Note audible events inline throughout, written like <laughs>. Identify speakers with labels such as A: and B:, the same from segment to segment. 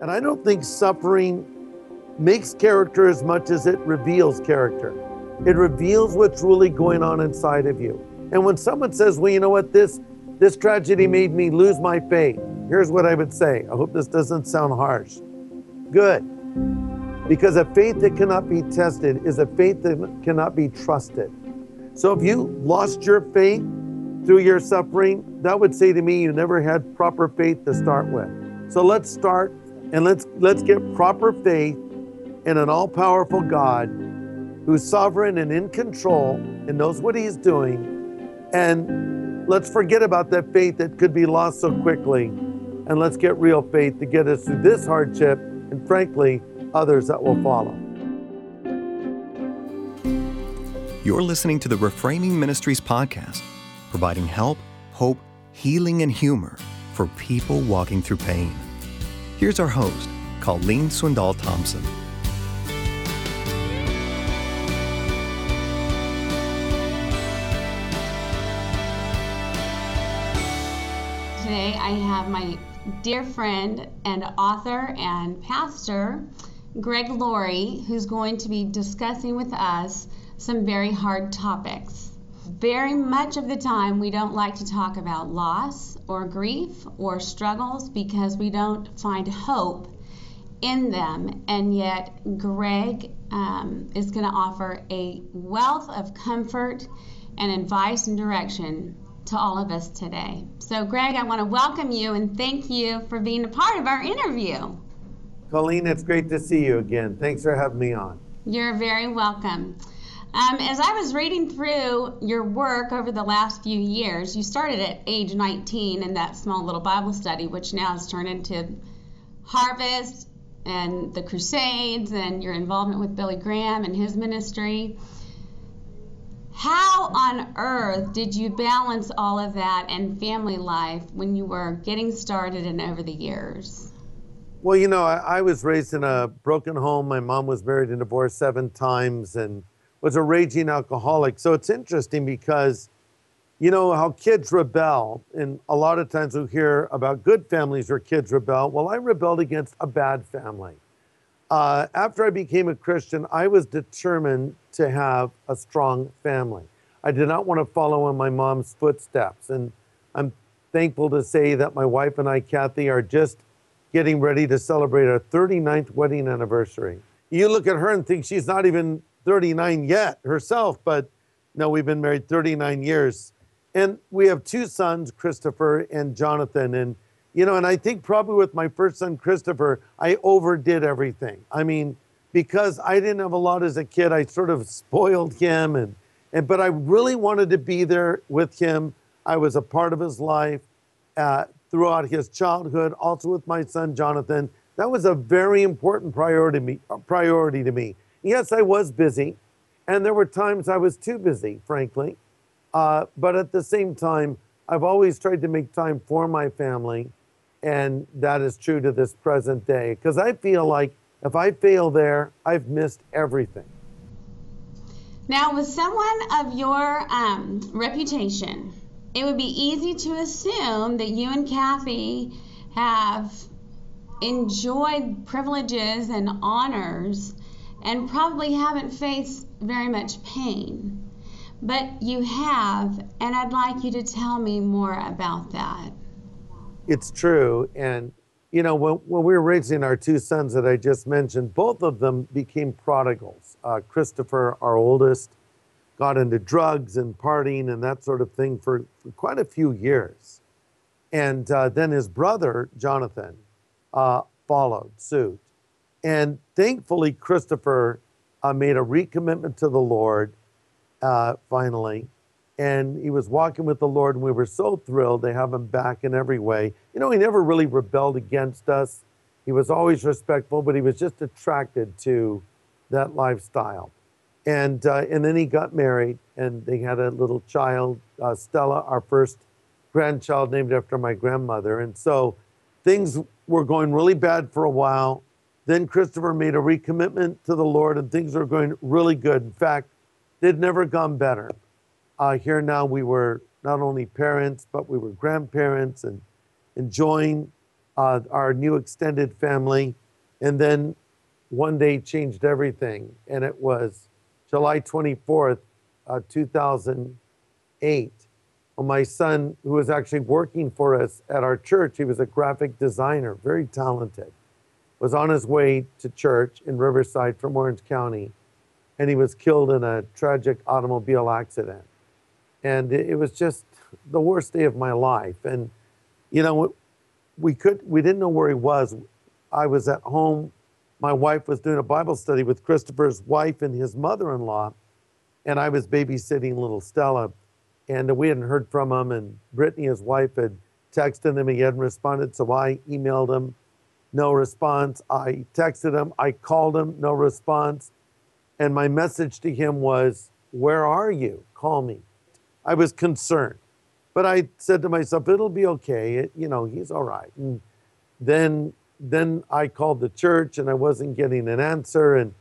A: And I don't think suffering makes character as much as it reveals character. It reveals what's really going on inside of you. And when someone says, "Well, you know what? This this tragedy made me lose my faith." Here's what I would say. I hope this doesn't sound harsh. Good. Because a faith that cannot be tested is a faith that cannot be trusted. So if you lost your faith through your suffering, that would say to me you never had proper faith to start with. So let's start and let's let's get proper faith in an all-powerful God who's sovereign and in control and knows what he's doing. And let's forget about that faith that could be lost so quickly. And let's get real faith to get us through this hardship and frankly, others that will follow.
B: You're listening to the Reframing Ministries podcast, providing help, hope, healing, and humor for people walking through pain. Here's our host, Colleen Swindoll Thompson.
C: Today I have my dear friend and author and pastor, Greg Laurie, who's going to be discussing with us some very hard topics. Very much of the time, we don't like to talk about loss or grief or struggles because we don't find hope in them. And yet, Greg um, is going to offer a wealth of comfort and advice and direction to all of us today. So, Greg, I want to welcome you and thank you for being a part of our interview.
A: Colleen, it's great to see you again. Thanks for having me on.
C: You're very welcome. Um, as I was reading through your work over the last few years, you started at age 19 in that small little Bible study, which now has turned into Harvest and the Crusades and your involvement with Billy Graham and his ministry. How on earth did you balance all of that and family life when you were getting started and over the years?
A: Well, you know, I, I was raised in a broken home. My mom was married and divorced seven times, and was a raging alcoholic. So it's interesting because, you know, how kids rebel. And a lot of times we hear about good families where kids rebel. Well, I rebelled against a bad family. Uh, after I became a Christian, I was determined to have a strong family. I did not want to follow in my mom's footsteps. And I'm thankful to say that my wife and I, Kathy, are just getting ready to celebrate our 39th wedding anniversary. You look at her and think she's not even 39 yet herself, but no, we've been married 39 years. And we have two sons, Christopher and Jonathan. And, you know, and I think probably with my first son, Christopher, I overdid everything. I mean, because I didn't have a lot as a kid, I sort of spoiled him. And, and but I really wanted to be there with him. I was a part of his life uh, throughout his childhood, also with my son, Jonathan. That was a very important priority, me, priority to me. Yes, I was busy, and there were times I was too busy, frankly. Uh, but at the same time, I've always tried to make time for my family, and that is true to this present day. Because I feel like if I fail there, I've missed everything.
C: Now, with someone of your um, reputation, it would be easy to assume that you and Kathy have enjoyed privileges and honors and probably haven't faced very much pain. But you have, and I'd like you to tell me more about that.
A: It's true. And, you know, when, when we were raising our two sons that I just mentioned, both of them became prodigals. Uh, Christopher, our oldest, got into drugs and partying and that sort of thing for, for quite a few years. And uh, then his brother, Jonathan, uh, followed suit. And thankfully, Christopher uh, made a recommitment to the Lord uh, finally. And he was walking with the Lord, and we were so thrilled to have him back in every way. You know, he never really rebelled against us. He was always respectful, but he was just attracted to that lifestyle. And, uh, and then he got married, and they had a little child, uh, Stella, our first grandchild named after my grandmother. And so things were going really bad for a while. Then Christopher made a recommitment to the Lord, and things were going really good. In fact, they'd never gone better. Uh, here now, we were not only parents, but we were grandparents and enjoying uh, our new extended family, and then one day changed everything. And it was July 24th, uh, 2008. Well, my son, who was actually working for us at our church, he was a graphic designer, very talented, was on his way to church in Riverside from Orange County, and he was killed in a tragic automobile accident. And it, was just the worst day of my life. And, you know, we could we didn't know where he was. I was at home. My wife was doing a Bible study with Christopher's wife and his mother-in-law, and I was babysitting little Stella, and we hadn't heard from him. And Brittany, his wife, had texted him. He hadn't responded, so I emailed him, no response. I texted him. I called him, no response. And my message to him was, "Where are you? Call me." I was concerned. But I said to myself, it'll be okay. It, you know, he's all right. And then, then I called the church and I wasn't getting an answer. And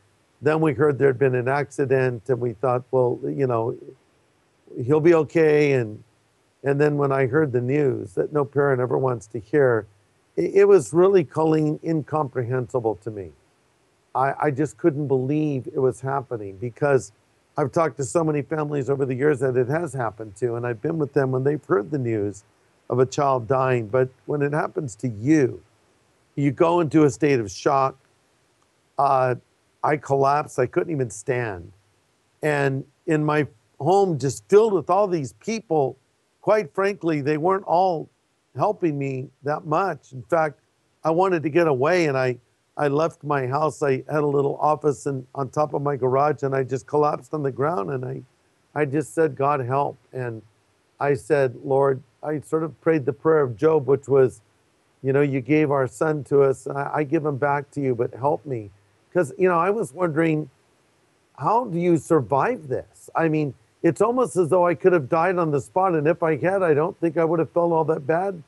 A: then we heard there'd been an accident and we thought, well, you know, he'll be okay. And, and then when I heard the news that no parent ever wants to hear, it, was really Colleen incomprehensible to me. I, I just couldn't believe it was happening because I've talked to so many families over the years that it has happened to, and I've been with them when they've heard the news of a child dying. But when it happens to you, you go into a state of shock. Uh, I collapsed. I couldn't even stand. And in my home, just filled with all these people, quite frankly, they weren't all helping me that much. In fact, I wanted to get away and I I left my house. I had a little office and on top of my garage, and I just collapsed on the ground. And I, I just said, God help. And I said, Lord, I sort of prayed the prayer of Job, which was, you know, you gave our son to us. I, I give him back to you, but help me. Because, you know, I was wondering, how do you survive this? I mean, it's almost as though I could have died on the spot. And if I had, I don't think I would have felt all that bad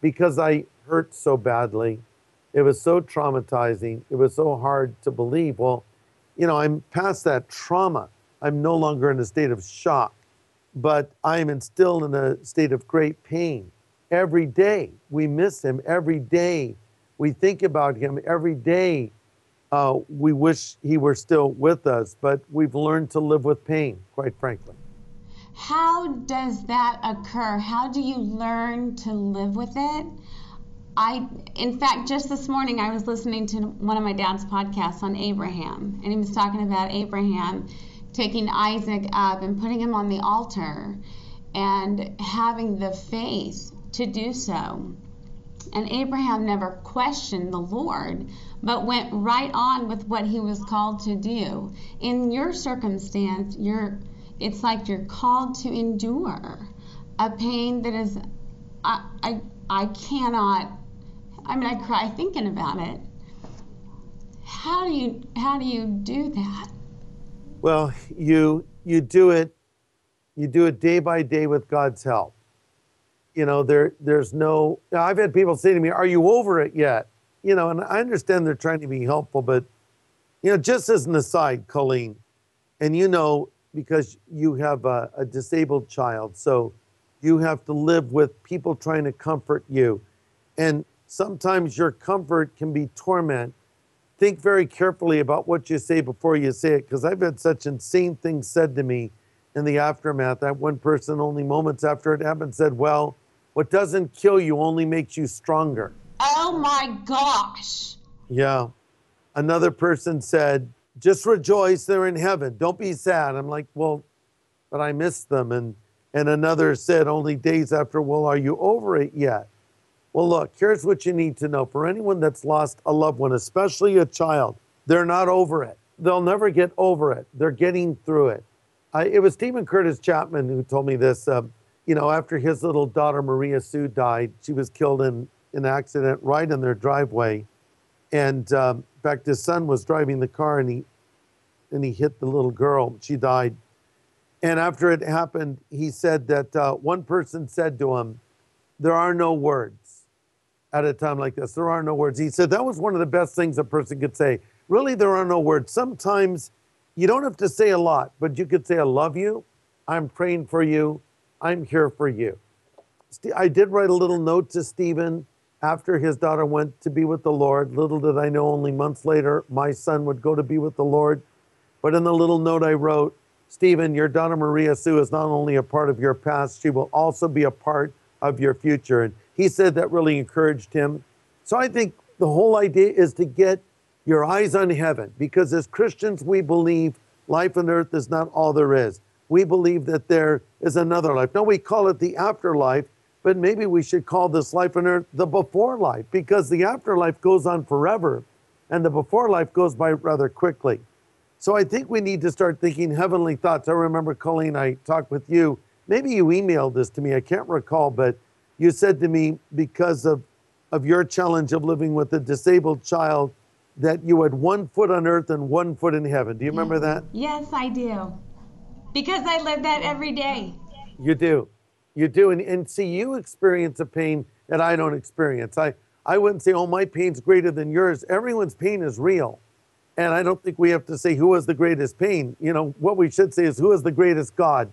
A: because I hurt so badly. It was so traumatizing. It was so hard to believe. Well, you know, I'm past that trauma. I'm no longer in a state of shock, but I am still in a state of great pain. Every day we miss him. Every day we think about him. Every day uh, we wish he were still with us, but we've learned to live with pain, quite frankly.
C: How does that occur? How do you learn to live with it? I, in fact, just this morning I was listening to one of my dad's podcasts on Abraham, and he was talking about Abraham taking Isaac up and putting him on the altar and having the faith to do so. And Abraham never questioned the Lord, but went right on with what he was called to do. In your circumstance, you're it's like you're called to endure a pain that is I I, I cannot I mean, I cry thinking about it. How do you how do you do that?
A: Well, you you do it you do it day by day with God's help. You know, there there's no I've had people say to me, "Are you over it yet?" You know, and I understand they're trying to be helpful, but you know, just as an aside, Colleen, and you know because you have a, a disabled child, so you have to live with people trying to comfort you. And sometimes your comfort can be torment. Think very carefully about what you say before you say it, because I've had such insane things said to me in the aftermath. That one person, only moments after it happened, said, Well, what doesn't kill you only makes you stronger.
C: Oh my gosh.
A: Yeah. Another person said, Just rejoice, they're in heaven. Don't be sad. I'm like, Well, but I missed them. And and another said only days after, Well, are you over it yet? Well, look, here's what you need to know. For anyone that's lost a loved one, especially a child, they're not over it. They'll never get over it. They're getting through it. I, it was Steven Curtis Chapman who told me this. Uh, you know, after his little daughter Maria Sue died, she was killed in an accident right in their driveway. And um, in fact, his son was driving the car and he and he hit the little girl. She died. And after it happened, he said that uh, one person said to him, "There are no words." at a time like this. There are no words. He said that was one of the best things a person could say. Really, there are no words. Sometimes you don't have to say a lot, but you could say, I love you. I'm praying for you. I'm here for you. I did write a little note to Steven after his daughter went to be with the Lord, little did I know only months later my son would go to be with the Lord. But in the little note I wrote, Steven, your daughter Maria Sue is not only a part of your past, she will also be a part of your future. And he said that really encouraged him. So I think the whole idea is to get your eyes on heaven because as Christians, we believe life on earth is not all there is. We believe that there is another life. No, we call it the afterlife, but maybe we should call this life on earth the before life because the afterlife goes on forever and the before life goes by rather quickly. So I think we need to start thinking heavenly thoughts. I remember, Colleen, I talked with you. Maybe you emailed this to me. I can't recall, but you said to me because of, of your challenge of living with a disabled child that you had one foot on earth and one foot in heaven. Do you remember that?
C: Yes, I do. Because I live that every day.
A: You do. You do. And, and see, you experience a pain that I don't experience. I, I wouldn't say, oh, my pain's greater than yours. Everyone's pain is real. And I don't think we have to say who has the greatest pain. You know, what we should say is who is the greatest God.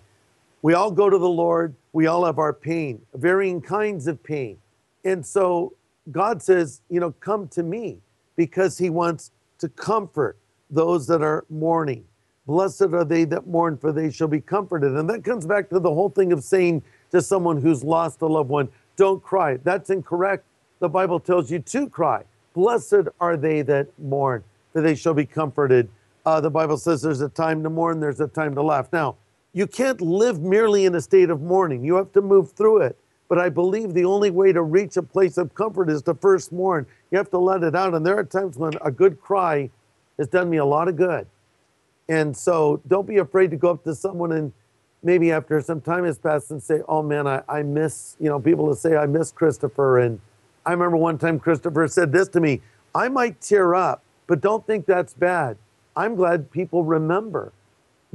A: We all go to the Lord. We all have our pain, varying kinds of pain. And so God says, you know, come to me because he wants to comfort those that are mourning. Blessed are they that mourn, for they shall be comforted. And that comes back to the whole thing of saying to someone who's lost a loved one, don't cry. That's incorrect. The Bible tells you to cry. Blessed are they that mourn that they shall be comforted. Uh, the Bible says there's a time to mourn, there's a time to laugh. Now, you can't live merely in a state of mourning, you have to move through it. But I believe the only way to reach a place of comfort is to first mourn. You have to let it out. And there are times when a good cry has done me a lot of good. And so don't be afraid to go up to someone and maybe after some time has passed and say, Oh man, I, I miss, you know, people to say, I miss Christopher. And I remember one time Christopher said this to me I might tear up but don't think that's bad. I'm glad people remember.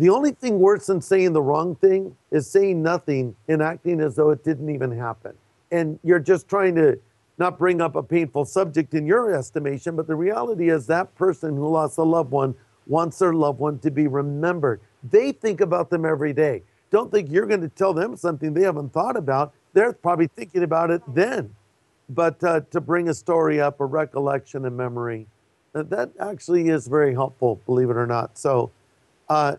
A: The only thing worse than saying the wrong thing is saying nothing and acting as though it didn't even happen. And you're just trying to not bring up a painful subject in your estimation, but the reality is that person who lost a loved one wants their loved one to be remembered. They think about them every day. Don't think you're going to tell them something they haven't thought about. They're probably thinking about it then. But uh, to bring a story up, a recollection, a memory, that actually is very helpful, believe it or not. So, uh,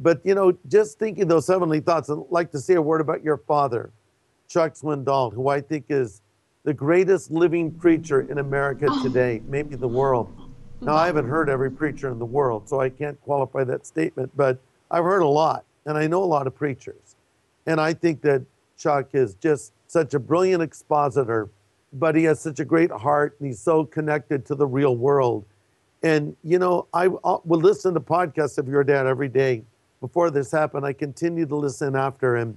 A: but you know, just thinking those heavenly thoughts, I'd like to say a word about your father, Chuck Swindoll, who I think is the greatest living preacher in America oh. today, maybe the world. Now, I haven't heard every preacher in the world, so I can't qualify that statement, but I've heard a lot, and I know a lot of preachers. And I think that Chuck is just such a brilliant expositor, but he has such a great heart, and he's so connected to the real world. And, you know, I would listen to podcasts of your dad every day. Before this happened, I continued to listen after him.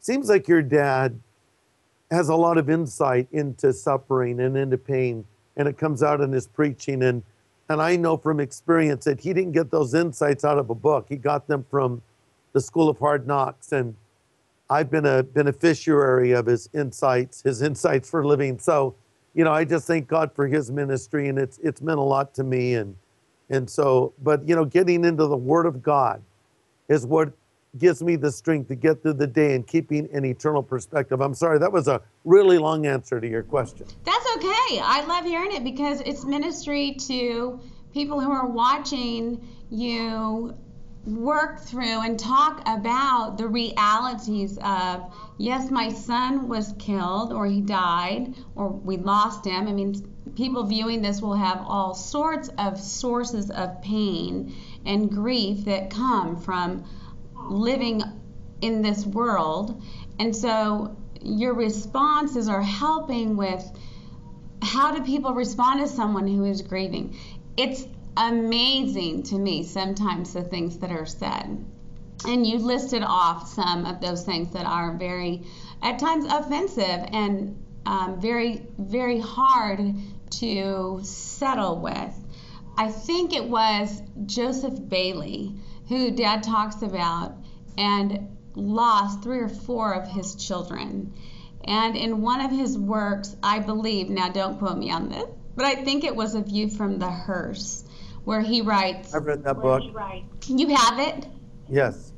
A: Seems like your dad has a lot of insight into suffering and into pain, and it comes out in his preaching. And, and I know from experience that he didn't get those insights out of a book, he got them from the School of Hard Knocks. And I've been a beneficiary of his insights, his insights for living. So, you know, I just thank God for his ministry and it's it's meant a lot to me and and so but you know, getting into the word of God is what gives me the strength to get through the day and keeping an eternal perspective. I'm sorry, that was a really long answer to your question.
C: That's okay. I love hearing it because it's ministry to people who are watching you work through and talk about the realities of yes, my son was killed or he died or we lost him. I mean, people viewing this will have all sorts of sources of pain and grief that come from living in this world. And so your responses are helping with how do people respond to someone who is grieving? It's amazing to me sometimes the things that are said. And you listed off some of those things that are very, at times, offensive and um, very, very hard to settle with. I think it was Joseph Bayly who Dad talks about and lost three or four of his children. And in one of his works, I believe, now don't quote me on this, but I think it was A View from the Hearse, where he writes.
A: I've read that book.
C: You have it?
A: Yes.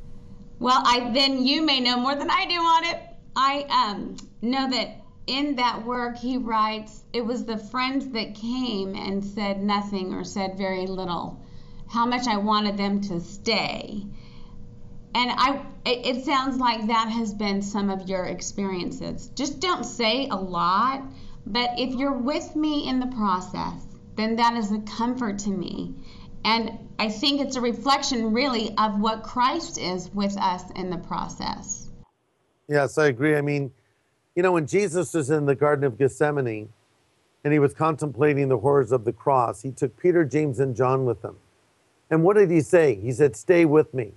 C: Well, I then you may know more than I do on it. I um, know that in that work, he writes, it was the friends that came and said nothing or said very little, how much I wanted them to stay. And I, it sounds like that has been some of your experiences. Just don't say a lot, but if you're with me in the process, then that is a comfort to me. And I think it's a reflection, really, of what Christ is with us in the process.
A: Yes, I agree. I mean, you know, when Jesus was in the Garden of Gethsemane and he was contemplating the horrors of the cross, he took Peter, James, and John with him. And what did he say? He said, Stay with me.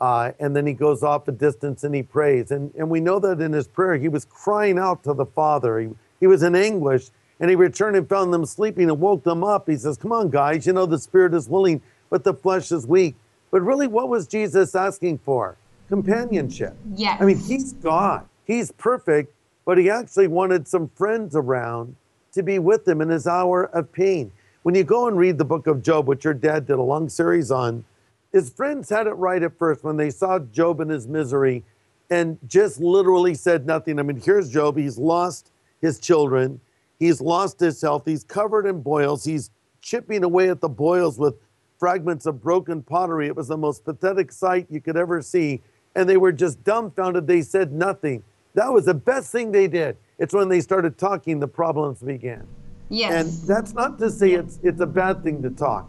A: Uh, and then he goes off a distance and he prays. And, and we know that in his prayer, he was crying out to the Father. He, he was in anguish and he returned and found them sleeping and woke them up. He says, Come on, guys, you know, the spirit is willing, but the flesh is weak. But really, what was Jesus asking for? Companionship.
C: Yes.
A: I mean, he's God, he's perfect, but he actually wanted some friends around to be with him in his hour of pain. When you go and read the book of Job, which your dad did a long series on, his friends had it right at first when they saw Job in his misery and just literally said nothing. I mean, here's Job. He's lost his children. He's lost his health. He's covered in boils. He's chipping away at the boils with fragments of broken pottery. It was the most pathetic sight you could ever see. And they were just dumbfounded. They said nothing. That was the best thing they did. It's when they started talking, the problems began.
C: Yes.
A: And that's not to say it's, it's a bad thing to talk,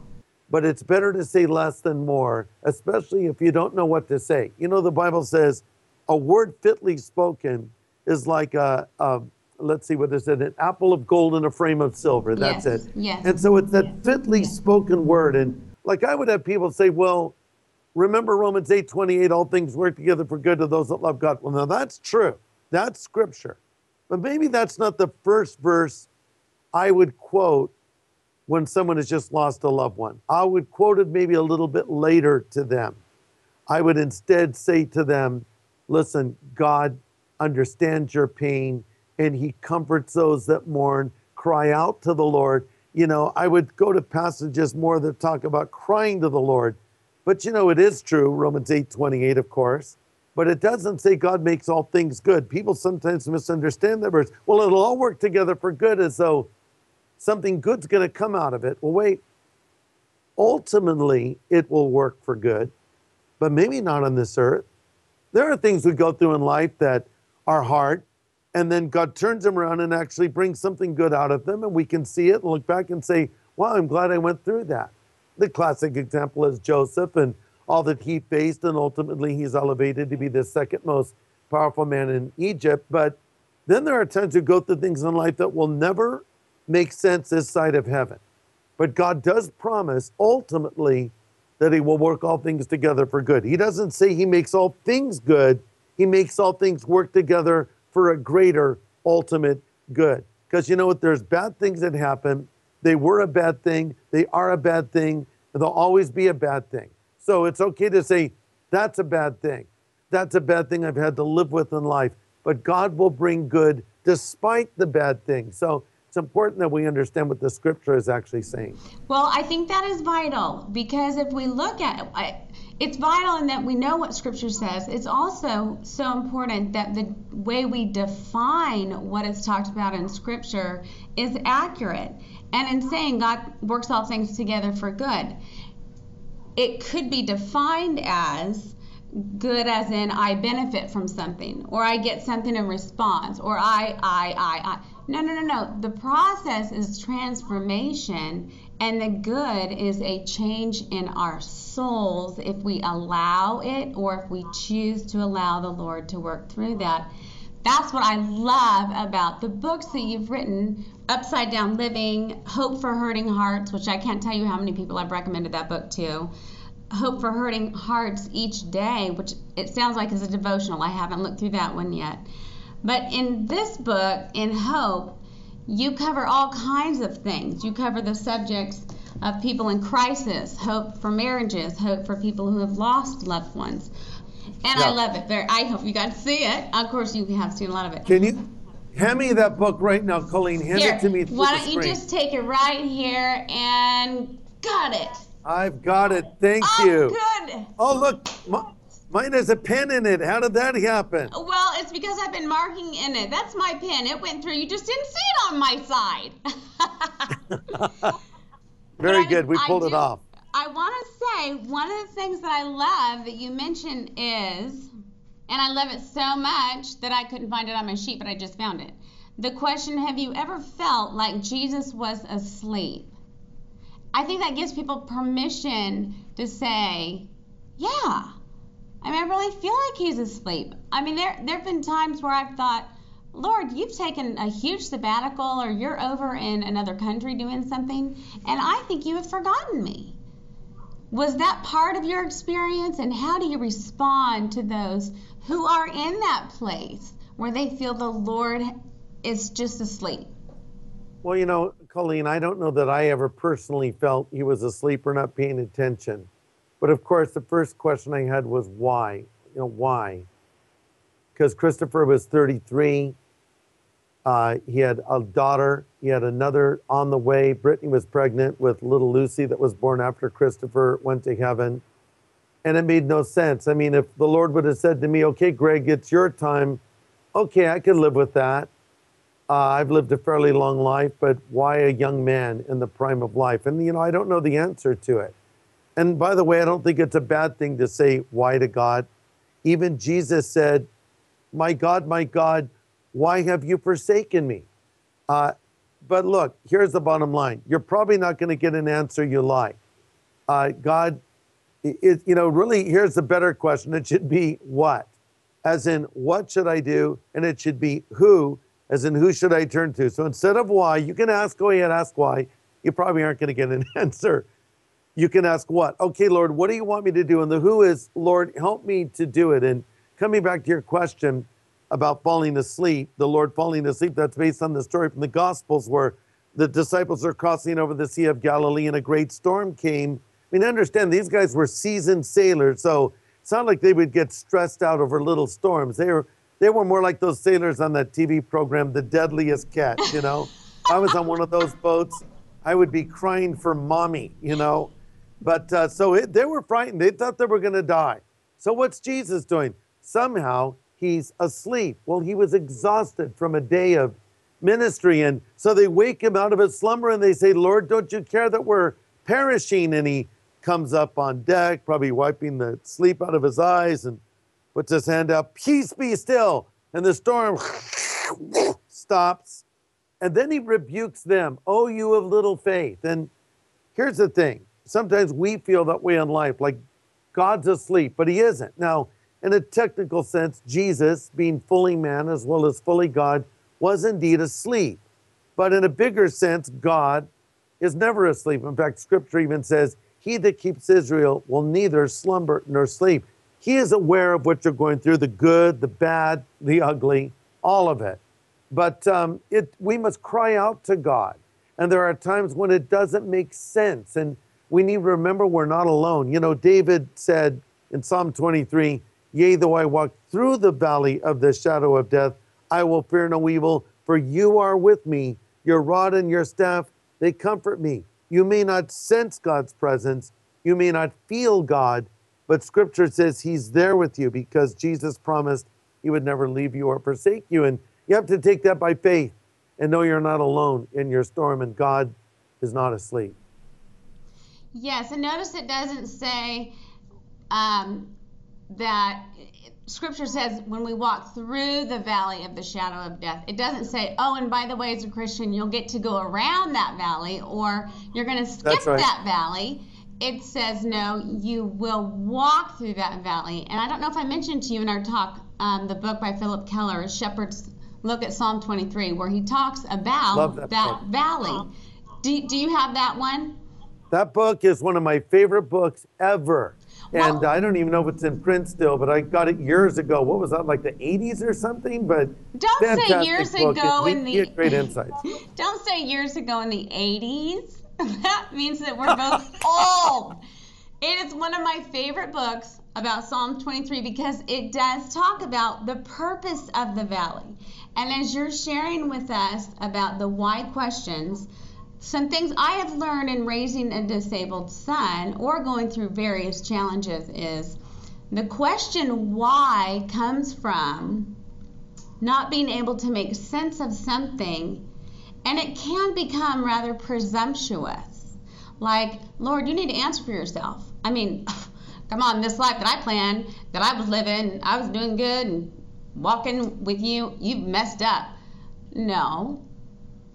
A: but it's better to say less than more, especially if you don't know what to say. You know, the Bible says a word fitly spoken is like a, a let's see what is it, an apple of gold in a frame of silver. That's
C: yes,
A: it.
C: Yes.
A: And so it's that yes, fitly yes. spoken word. And like I would have people say, well, remember Romans 8 28, all things work together for good to those that love God. Well, now that's true. That's scripture. But maybe that's not the first verse I would quote when someone has just lost a loved one. I would quote it maybe a little bit later to them. I would instead say to them, listen, God understands your pain and he comforts those that mourn. Cry out to the Lord. You know, I would go to passages more that talk about crying to the Lord. But you know, it is true, Romans 8 28, of course. But it doesn't say God makes all things good. People sometimes misunderstand that verse. Well, it'll all work together for good as though something good's going to come out of it. Well, wait. Ultimately, it will work for good, but maybe not on this earth. There are things we go through in life that are hard, and then God turns them around and actually brings something good out of them, and we can see it and look back and say, wow, I'm glad I went through that. The classic example is Joseph and all that he faced, and ultimately he's elevated to be the second most powerful man in Egypt. But then there are times you go through things in life that will never make sense this side of heaven. But God does promise ultimately that he will work all things together for good. He doesn't say he makes all things good, he makes all things work together for a greater ultimate good. Because you know what? There's bad things that happen. They were a bad thing, they are a bad thing, and they'll always be a bad thing. So it's okay to say, that's a bad thing. That's a bad thing I've had to live with in life. But God will bring good despite the bad thing. So it's important that we understand what the scripture is actually saying.
C: Well, I think that is vital because if we look at it, it's vital in that we know what scripture says. It's also so important that the way we define what is talked about in scripture is accurate. And in saying God works all things together for good, it could be defined as good as in I benefit from something or I get something in response or I I I I no no no no the process is transformation and the good is a change in our souls if we allow it or if we choose to allow the Lord to work through that that's what I love about the books that you've written Upside Down Living, Hope for Hurting Hearts, which I can't tell you how many people I've recommended that book to. Hope for Hurting Hearts each day, which it sounds like is a devotional. I haven't looked through that one yet. But in this book, in Hope, you cover all kinds of things. You cover the subjects of people in crisis, hope for marriages, hope for people who have lost loved ones. And yeah. I love it. Very. I hope you got to see it. Of course, you have seen a lot of it.
A: Can you hand me that book right now, Colleen? Hand
C: here,
A: it to me.
C: Why don't you just take it right here and got it?
A: I've got it. Thank
C: oh,
A: you.
C: good.
A: Oh, look. Mine has a pen in it. How did that happen?
C: Well, it's because I've been marking in it. That's my pen. It went through. You just didn't see it on my side. <laughs>
A: Very good. We pulled it off.
C: I want to say one of the things that I love that you mentioned is, and I love it so much that I couldn't find it on my sheet, but I just found it. The question Have you ever felt like Jesus was asleep? I think that gives people permission to say, Yeah, I mean, I really feel like he's asleep. I mean, there there have been times where I've thought, Lord, you've taken a huge sabbatical, or you're over in another country doing something, and I think you have forgotten me. Was that part of your experience, and how do you respond to those who are in that place where they feel the Lord is just asleep?
A: Well, you know, Colleen, I don't know that I ever personally felt he was asleep or not paying attention. But of course, the first question I had was why? You know, why? Because Christopher was 33. Uh, he had a daughter. He had another on the way. Brittany was pregnant with little Lucy that was born after Christopher went to heaven. And it made no sense. I mean, if the Lord would have said to me, okay, Greg, it's your time, okay, I could live with that. Uh, I've lived a fairly long life, but why a young man in the prime of life? And, you know, I don't know the answer to it. And by the way, I don't think it's a bad thing to say why to God. Even Jesus said, My God, my God, why have you forsaken me? Uh, but look, here's the bottom line you're probably not going to get an answer you like. Uh, God, it, you know, really, here's the better question. It should be what? As in, what should I do? And it should be who, as in, who should I turn to? So instead of why, you can ask, go ahead, ask why. You probably aren't going to get an <laughs> answer. You can ask what? Okay, Lord, what do you want me to do? And the who is, Lord, help me to do it. And coming back to your question about falling asleep, the Lord falling asleep, that's based on the story from the Gospels where the disciples are crossing over the Sea of Galilee and a great storm came. I mean, understand these guys were seasoned sailors, so it's not like they would get stressed out over little storms. They were they were more like those sailors on that TV program, The Deadliest Catch, you know. I was on one of those boats. I would be crying for mommy, you know. But uh, so it, they were frightened. They thought they were going to die. So what's Jesus doing? Somehow he's asleep. Well, he was exhausted from a day of ministry. And so they wake him out of his slumber and they say, Lord, don't you care that we're perishing? And he comes up on deck, probably wiping the sleep out of his eyes and puts his hand up, peace be still. And the storm <laughs> stops. And then he rebukes them, Oh, you of little faith. And here's the thing sometimes we feel that way in life, like God's asleep, but he isn't. Now, in a technical sense, Jesus, being fully man as well as fully God, was indeed asleep. But in a bigger sense, God is never asleep. In fact, scripture even says, He that keeps Israel will neither slumber nor sleep. He is aware of what you're going through the good, the bad, the ugly, all of it. But um, it, we must cry out to God. And there are times when it doesn't make sense. And we need to remember we're not alone. You know, David said in Psalm 23, Yea, though I walk through the valley of the shadow of death, I will fear no evil, for you are with me. Your rod and your staff, they comfort me. You may not sense God's presence, you may not feel God, but scripture says he's there with you because Jesus promised he would never leave you or forsake you. And you have to take that by faith and know you're not alone in your storm and God is not asleep.
C: Yes, and notice it doesn't say um, that scripture says when we walk through the valley of the shadow of death, it doesn't say, oh, and by the way, as a Christian, you'll get to go around that valley or you're going to skip
A: right.
C: that valley. It says, no, you will walk through that valley. And I don't know if I mentioned to you in our talk um, the book by Phillip Keller, Shepherd Looks at Psalm 23, where he talks about
A: Love that book.
C: valley. Do, do you have that one?
A: That book is one of my favorite books ever. And
C: Well-
A: I don't even know if it's in print still, but I got it years ago. What was that, like the 80s or something? But
C: Don't say years
A: book.
C: ago
A: It-
C: in the-
A: great insights. <laughs>
C: Don't say years ago in the 80s. <laughs> that means that we're both old. It is one of my favorite books about Psalm 23 because it does talk about the purpose of the valley. And as you're sharing with us about the why questions, some things I have learned in raising a disabled son or going through various challenges is The question why comes from not being able to make sense of something, and it can become rather presumptuous. Like, Lord, you need to answer for yourself. I mean, <laughs> come on, this life that I planned, that I was living, I was doing good and walking with you, you've messed up. No.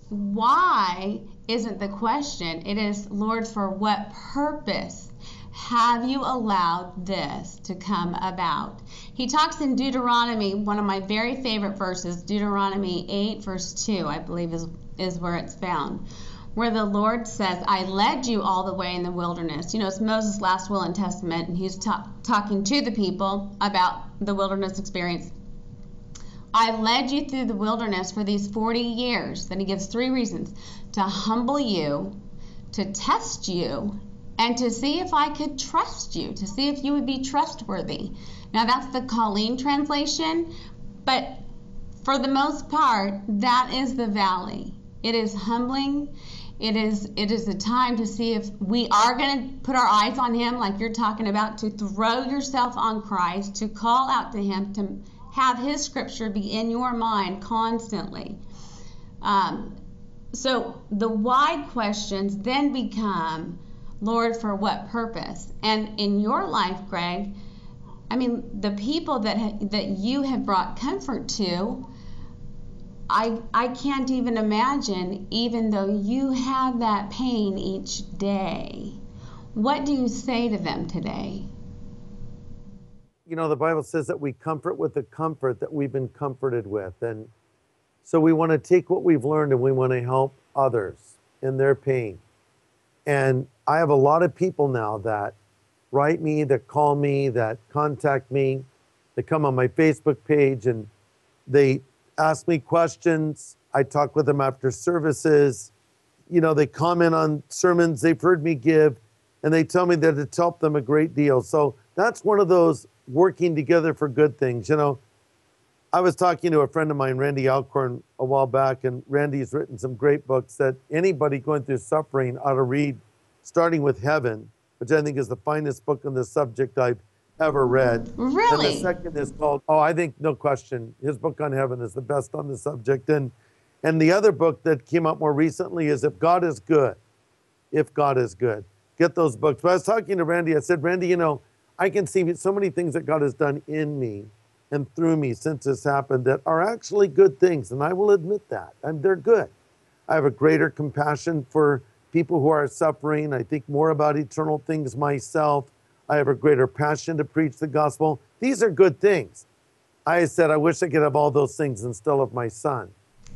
C: Why isn't the question. It is, Lord, for what purpose have you allowed this to come about? He talks in Deuteronomy, one of my very favorite verses, Deuteronomy 8, verse 2, I believe is, is where it's found, where the Lord says, I led you all the way in the wilderness. You know, it's Moses' last will and testament, and he's ta- talking to the people about the wilderness experience. I led you through the wilderness for these 40 years. Then he gives three reasons to humble you, to test you, and to see if I could trust you, to see if you would be trustworthy. Now, that's the Colleen translation, but for the most part, that is the valley. It is humbling. It is it is a time to see if we are going to put our eyes on him like you're talking about to throw yourself on Christ, to call out to him, to have His scripture be in your mind constantly. Um, so the why questions then become, Lord, for what purpose? And in your life, Greg, I mean, the people that ha- that you have brought comfort to, I I can't even imagine. Even though you have that pain each day, what do you say to them today?
A: You know, the Bible says that we comfort with the comfort that we've been comforted with. And so we want to take what we've learned and we want to help others in their pain. And I have a lot of people now that write me, that call me, that contact me, they come on my Facebook page and they ask me questions. I talk with them after services. You know, they comment on sermons they've heard me give, and they tell me that it's helped them a great deal. So that's one of those working together for good things. You know, I was talking to a friend of mine, Randy Alcorn, a while back, and Randy's written some great books that anybody going through suffering ought to read, starting with Heaven, which I think is the finest book on this subject I've ever read.
C: Really?
A: And the second is called, oh, I think no question, his book on heaven is the best on the subject. And and the other book that came out more recently is If God is Good. If God is Good. Get those books. But I was talking to Randy, I said, Randy, you know, I can see so many things that God has done in me and through me since this happened that are actually good things. And I will admit that. And they're good. I have a greater compassion for people who are suffering. I think more about eternal things myself. I have a greater passion to preach the gospel. These are good things. I said, I wish I could have all those things and still have my son.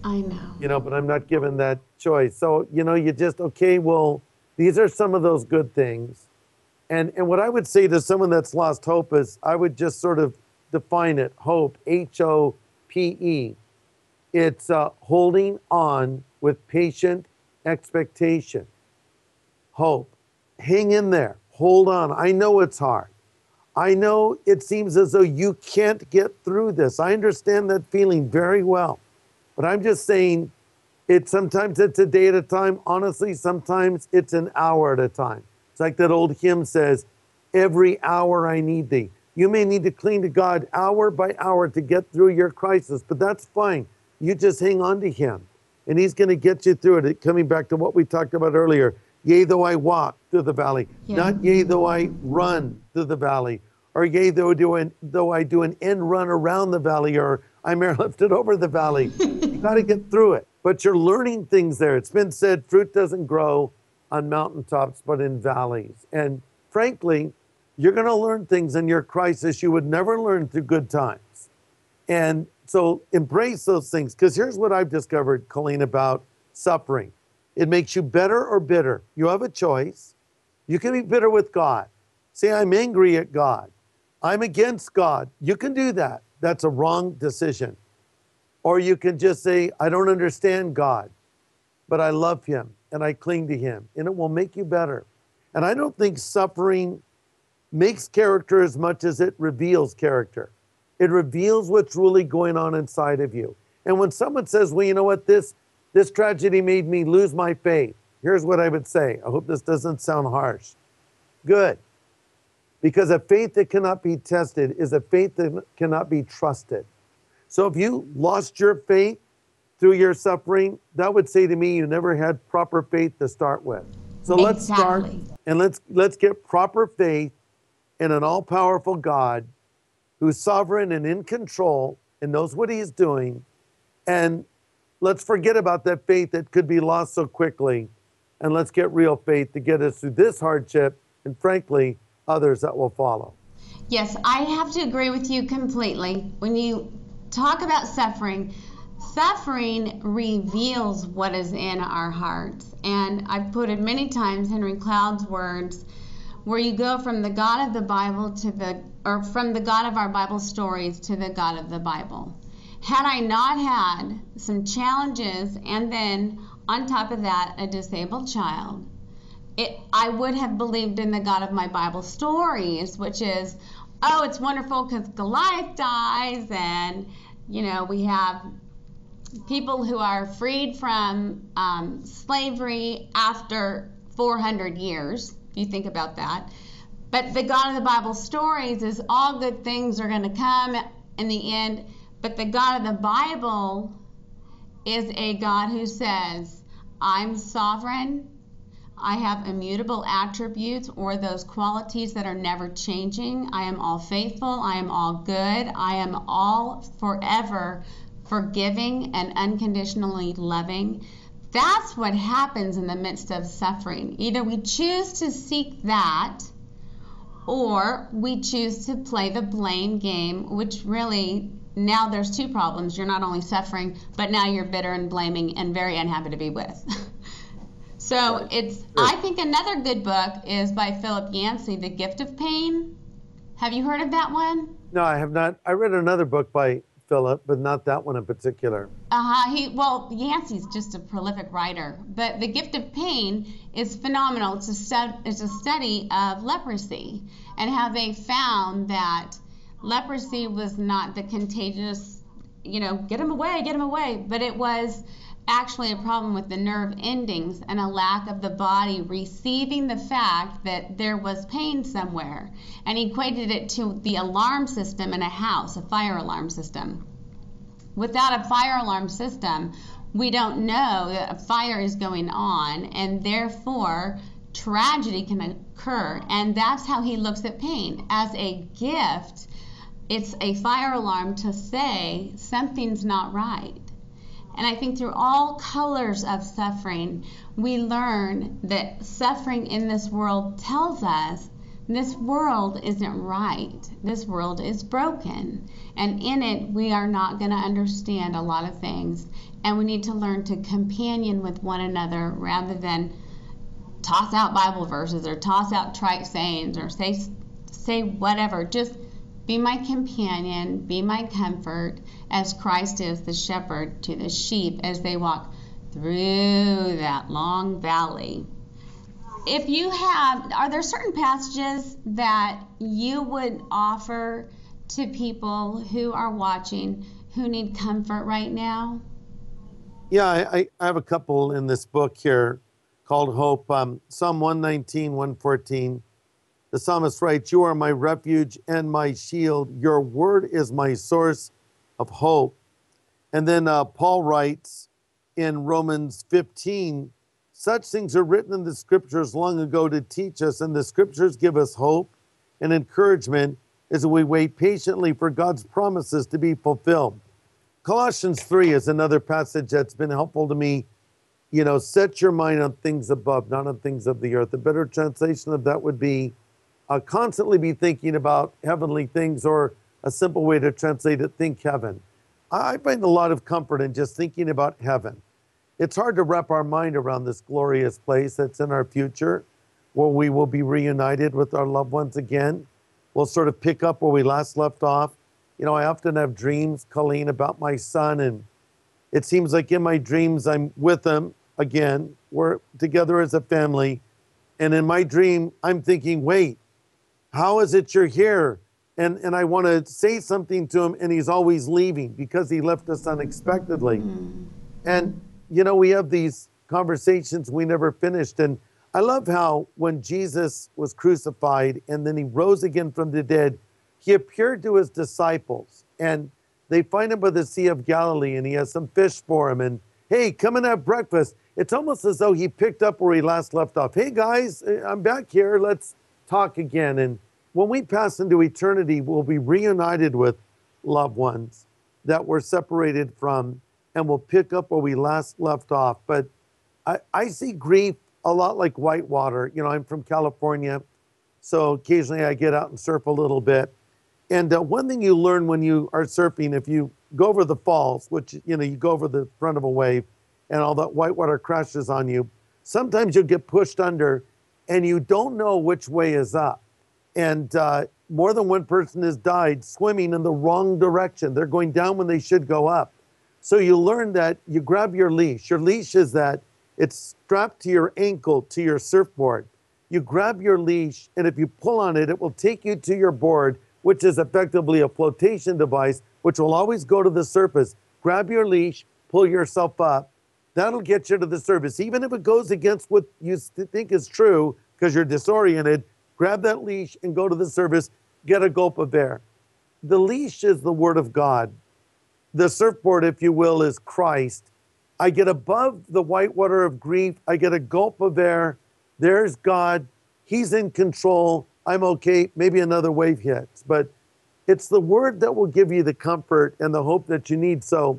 C: I know.
A: You know, but I'm not given that choice. So, you know, you just, okay, well, these are some of those good things. And, and what I would say to someone that's lost hope is I would just sort of define it hope, H O P E. It's uh, holding on with patient expectation. Hope. Hang in there. Hold on. I know it's hard. I know it seems as though you can't get through this. I understand that feeling very well. But I'm just saying it sometimes it's a day at a time. Honestly, sometimes it's an hour at a time. It's like that old hymn says, Every hour I need thee. You may need to cling to God hour by hour to get through your crisis, but that's fine. You just hang on to Him, and He's going to get you through it. Coming back to what we talked about earlier Yea, though I walk through the valley, yeah. not yea, though I run through the valley, or yea, though, do an, though I do an end run around the valley, or I'm airlifted <laughs> over the valley. <laughs> you got to get through it. But you're learning things there. It's been said fruit doesn't grow on mountaintops, but in valleys. And frankly, you're going to learn things in your crisis you would never learn through good times. And so embrace those things. Because here's what I've discovered, Colleen, about suffering it makes you better or bitter. You have a choice. You can be bitter with God. Say, I'm angry at God. I'm against God. You can do that. That's a wrong decision. Or you can just say, I don't understand God, but I love Him and I cling to Him, and it will make you better. And I don't think suffering makes character as much as it reveals character. It reveals what's really going on inside of you. And when someone says, well, you know what, this, this tragedy made me lose my faith, here's what I would say. I hope this doesn't sound harsh. Good. Because a faith that cannot be tested is a faith that cannot be trusted. So if you lost your faith through your suffering, that would say to me you never had proper faith to start with. So let's start and let's let's get proper faith in an all-powerful God who's sovereign and in control and knows what he's doing. And let's forget about that faith that could be lost so quickly. And let's get real faith to get us through this hardship and frankly, others that will follow.
C: Yes, I have to agree with you completely. When you talk about suffering, suffering reveals what is in our hearts. And I've put it many times, Henry Cloud's words, where you go from the God of the Bible to the, or from the God of our Bible stories to the God of the Bible. Had I not had some challenges and then on top of that, a disabled child, it, I would have believed in the God of my Bible stories, which is, oh, it's wonderful because Goliath dies, and you know we have people who are freed from um, slavery after 400 years. If you think about that, but the God of the Bible stories is all good things are going to come in the end. But the God of the Bible is a God who says, I'm sovereign. I have immutable attributes or those qualities that are never changing. I am all faithful. I am all good. I am all forever forgiving and unconditionally loving. That's what happens in the midst of suffering. Either we choose to seek that or we choose to play the blame game, which really now there's two problems. You're not only suffering, but now you're bitter and blaming and very unhappy to be with. <laughs> so it's I think another good book is by Philip Yancey, The Gift of Pain. Have you heard of that one?
A: No, I have not. I read another book by Philip, but not that one in particular.
C: Uh-huh. He well, Yancey's just a prolific writer, but The Gift of Pain is phenomenal. It's a stud, it's a study of leprosy and how they found that leprosy was not the contagious, you know, get him away, get him away, but it was actually a problem with the nerve endings and a lack of the body receiving the fact that there was pain somewhere. And equated it to the alarm system in a house, a fire alarm system without a fire alarm system, we don't know that a fire is going on, and therefore tragedy can occur. And that's how he looks at pain as a gift. It's a fire alarm to say something's not right. And I think through all colors of suffering, we learn that suffering in this world tells us this world isn't right. This world is broken. And in it, we are not going to understand a lot of things. And we need to learn to companion with one another rather than toss out Bible verses or toss out trite sayings or say, say whatever. Just be my companion, be my comfort, as Christ is the shepherd to the sheep as they walk through that long valley if you have, are there certain passages that you would offer to people who are watching who need comfort right now?
A: Yeah, I, I- have a couple in this book here called Hope. Um, Psalm 119, 114. The psalmist writes, You are my refuge and my shield. Your word is my source of hope. And then uh, Paul writes in Romans 15, Such things are written in the scriptures long ago to teach us, and the scriptures give us hope and encouragement as we wait patiently for God's promises to be fulfilled. Colossians 3 is another passage that's been helpful to me. You know, set your mind on things above, not on things of the earth. A better translation of that would be uh, constantly be thinking about heavenly things, or a simple way to translate it, think heaven. I find a lot of comfort in just thinking about heaven. It's hard to wrap our mind around this glorious place that's in our future where we will be reunited with our loved ones again. We'll sort of pick up where we last left off. You know, I often have dreams, Colleen, about my son, and it seems like in my dreams I'm with him again. We're together as a family. And in my dream, I'm thinking, wait, how is it you're here? And, and I want to say something to him, and he's always leaving because he left us unexpectedly. And, you know, we have these conversations we never finished. And I love how when Jesus was crucified and then he rose again from the dead, he appeared to his disciples and they find him by the Sea of Galilee and he has some fish for him and hey, come and have breakfast. It's almost as though he picked up where he last left off. Hey guys, eh, I'm back here. Let's talk again. And when we pass into eternity, we'll be reunited with loved ones that we're separated from and we'll pick up where we last left off. But I, I see grief a lot like whitewater. You know, I'm from California, so occasionally I get out and surf a little bit. And uh, one thing you learn when you are surfing, if you go over the falls, which you know you go over the front of a wave, and all that whitewater crashes on you, sometimes you'll get pushed under, and you don't know which way is up. And uh, more than one person has died swimming in the wrong direction. They're going down when they should go up. So you learn that you grab your leash. Your leash is that it's strapped to your ankle to your surfboard. You grab your leash, and if you pull on it, it will take you to your board which is effectively a flotation device, which will always go to the surface. Grab your leash, pull yourself up. That'll get you to the surface. Even if it goes against what you think is true because you're disoriented, grab that leash and go to the service, get a gulp of air. The leash is the Word of God. The surfboard, if you will, is Christ. I get above the white water of grief. I get a gulp of air. There's God. He's in control. I'm okay, maybe another wave hits. But it's the word that will give you the comfort and the hope that you need. So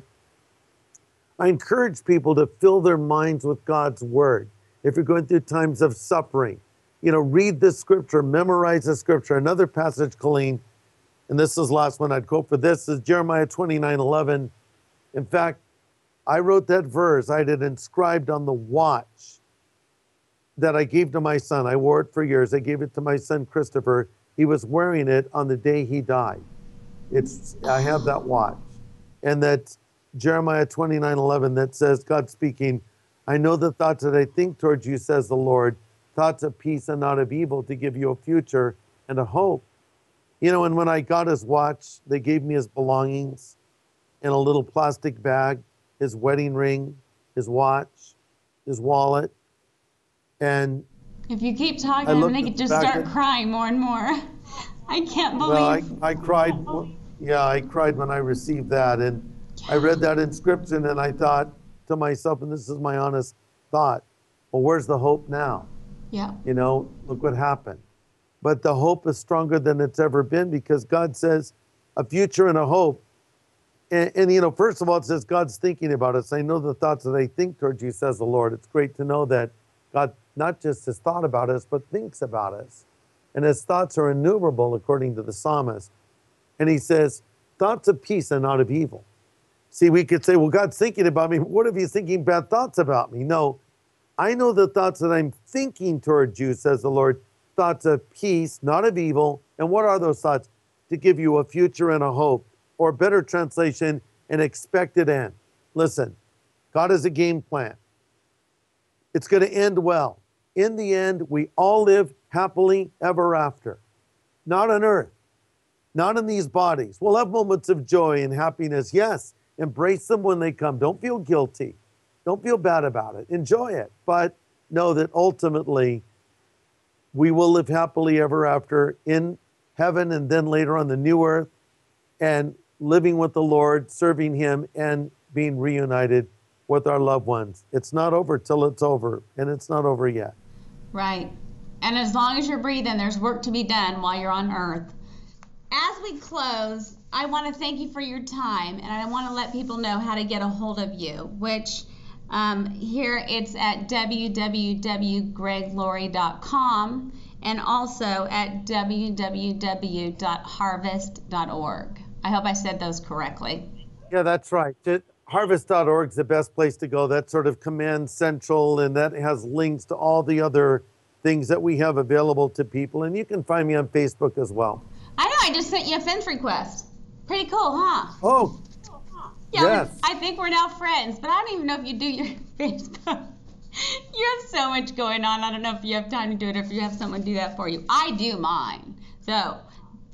A: I encourage people to fill their minds with God's word. If you're going through times of suffering, you know, read this scripture, memorize the scripture. Another passage, Colleen, and this is the last one I'd quote for this, is Jeremiah 29 11. In fact, I wrote that verse, I had it inscribed on the watch that I gave to my son. I wore it for years. I gave it to my son Christopher. He was wearing it on the day he died. It's I have that watch. And that Jeremiah 29 11 that says, God speaking, I know the thoughts that I think towards you, says the Lord, thoughts of peace and not of evil to give you a future and a hope. You know, and when I got his watch, they gave me his belongings in a little plastic bag, his wedding ring, his watch, his wallet, and
C: if you keep talking, I'm going to just start crying more and more. <laughs> I can't believe. Well,
A: I, I cried. <laughs> Yeah, I cried when I received that. And I read that inscription and I thought to myself, and this is my honest thought, well, where's the hope now?
C: Yeah.
A: You know, look what happened. But the hope is stronger than it's ever been because God says a future and a hope. And, and, you know, first of all, it says God's thinking about us. I know the thoughts that I think towards you, says the Lord. It's great to know that God not just has thought about us, but thinks about us. And his thoughts are innumerable, according to the psalmist. And he says, thoughts of peace and not of evil. See, we could say, well, God's thinking about me. What if he's thinking bad thoughts about me? No, I know the thoughts that I'm thinking toward you, says the Lord, thoughts of peace, not of evil. And what are those thoughts? To give you a future and a hope, or better translation, an expected end. Listen, God has a game plan. It's going to end well. In the end, we all live happily ever after. Not on earth, not in these bodies. We'll have moments of joy and happiness. Yes, embrace them when they come. Don't feel guilty. Don't feel bad about it. Enjoy it. But know that ultimately, we will live happily ever after in heaven and then later on the new earth and living with the Lord, serving Him, and being reunited with our loved ones. It's not over till it's over, and it's not over yet.
C: Right. And as long as you're breathing, there's work to be done while you're on earth. As we close, I want to thank you for your time, and I want to let people know how to get a hold of you, which um, here it's at www.greglaurie.com and also at www.harvest.org. I hope I said those correctly.
A: Yeah, that's right harvest.org is the best place to go. That's sort of command central, and that has links to all the other things that we have available to people. And you can find me on Facebook as well.
C: I know. I just sent you a friend request. Pretty cool, huh?
A: Oh.
C: Yeah, yes. I think we're now friends, but I don't even know if you do your <laughs> Facebook. you have so much going on. I don't know if you have time to do it or if you have someone do that for you. I do mine. So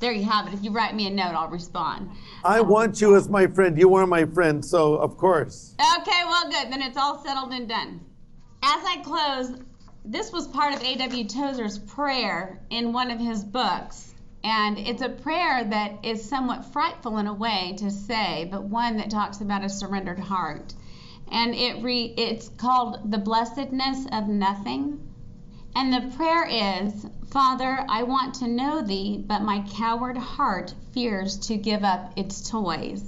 C: there you have it. If you write me a note, I'll respond.
A: I want you as my friend. You are my friend, so of course.
C: Okay, well, good. Then it's all settled and done. As I close, this was part of A.W. Tozer's prayer in one of his books. And it's a prayer that is somewhat frightful in a way to say, but one that talks about a surrendered heart. And it re, it's called The Blessedness of Nothing. And the prayer is Father, I want to know thee, but my coward heart fears to give up its toys.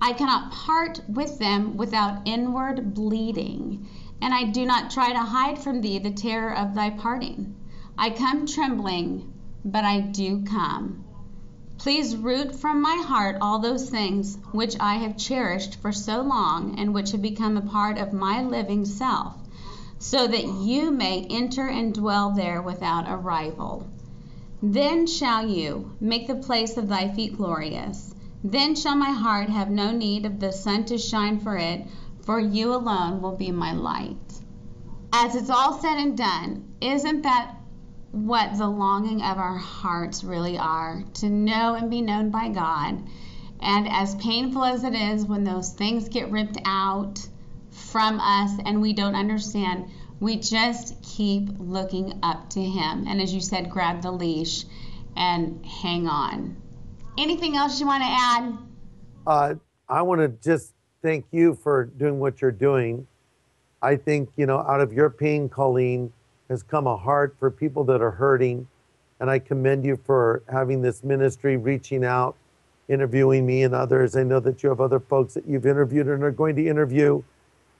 C: I cannot part with them without inward bleeding, and I do not try to hide from thee the terror of thy parting. I come trembling, but I do come. Please root from my heart all those things which I have cherished for so long and which have become a part of my living self, so that you may enter and dwell there without a rival. Then shall you make the place of thy feet glorious then shall my heart have no need of the sun to shine for it, for you alone will be my light. As it's all said and done, isn't that what the longing of our hearts really are? To know and be known by God. And as painful as it is when those things get ripped out from us and we don't understand, we just keep looking up to Him. And as you said, grab the leash and hang on. Anything else you want to add?
A: Uh, I want to just thank you for doing what you're doing. I think, you know, out of your pain, Colleen, has come a heart for people that are hurting. And I commend you for having this ministry, reaching out, interviewing me and others. I know that you have other folks that you've interviewed and are going to interview.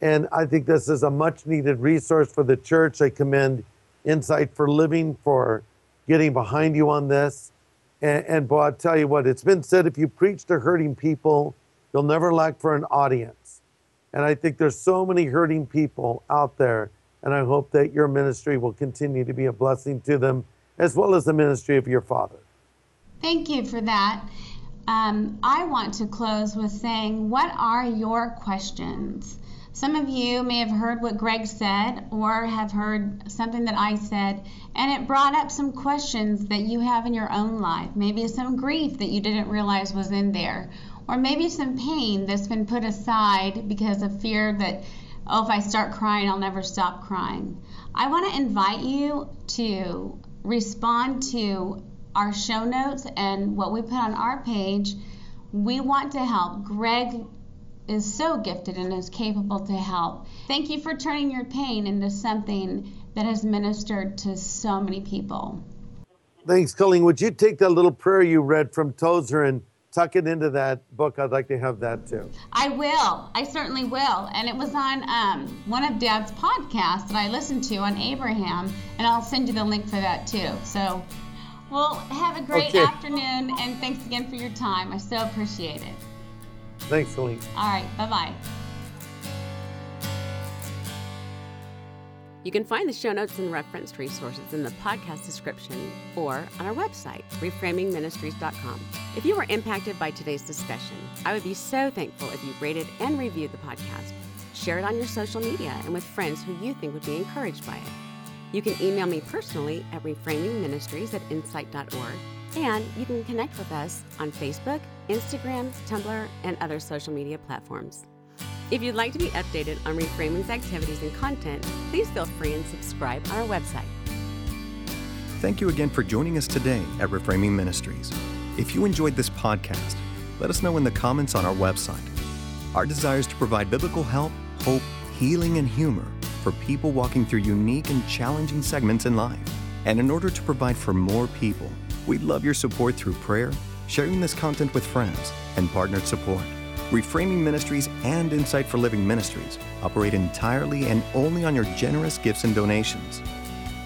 A: And I think this is a much needed resource for the church. I commend Insight for Living for getting behind you on this. And, and boy, I'll tell you what, it's been said if you preach to hurting people, you'll never lack for an audience. And I think there's so many hurting people out there. And I hope that your ministry will continue to be a blessing to them, as well as the ministry of your father.
C: Thank you for that. Um, I want to close with saying, What are your questions? Some of you may have heard what Greg said or have heard something that I said, and it brought up some questions that you have in your own life. Maybe some grief that you didn't realize was in there, or maybe some pain that's been put aside because of fear that, oh, if I start crying, I'll never stop crying. I want to invite you to respond to our show notes and what we put on our page. We want to help. Greg is so gifted and is capable to help. Thank you for turning your pain into something that has ministered to so many people.
A: Thanks, Colleen. Would you take that little prayer you read from Tozer and tuck it into that book? I'd like to have that too.
C: I will. I certainly will. And it was on um, one of Dad's podcasts that I listened to on Abraham, and I'll send you the link for that too. So, well, have a great okay. afternoon, and thanks again for your time. I so appreciate it.
A: Thanks, Colleen.
C: All right. Bye bye.
D: You can find the show notes and referenced resources in the podcast description or on our website, reframingministries.com. If you were impacted by today's discussion, I would be so thankful if you rated and reviewed the podcast. Share it on your social media and with friends who you think would be encouraged by it. You can email me personally at reframingministries at insight.org and you can connect with us on Facebook, Instagram, Tumblr, and other social media platforms. If you'd like to be updated on Reframing's activities and content, please feel free and subscribe on our website.
B: Thank you again for joining us today at Reframing Ministries. If you enjoyed this podcast, let us know in the comments on our website. Our desire is to provide biblical help, hope, healing, and humor for people walking through unique and challenging segments in life. And in order to provide for more people, We'd love your support through prayer, sharing this content with friends, and partnered support. Reframing Ministries and Insight for Living Ministries operate entirely and only on your generous gifts and donations.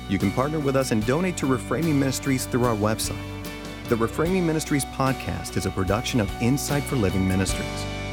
B: You can partner with us and donate to Reframing Ministries through our website. The Reframing Ministries podcast is a production of Insight for Living Ministries.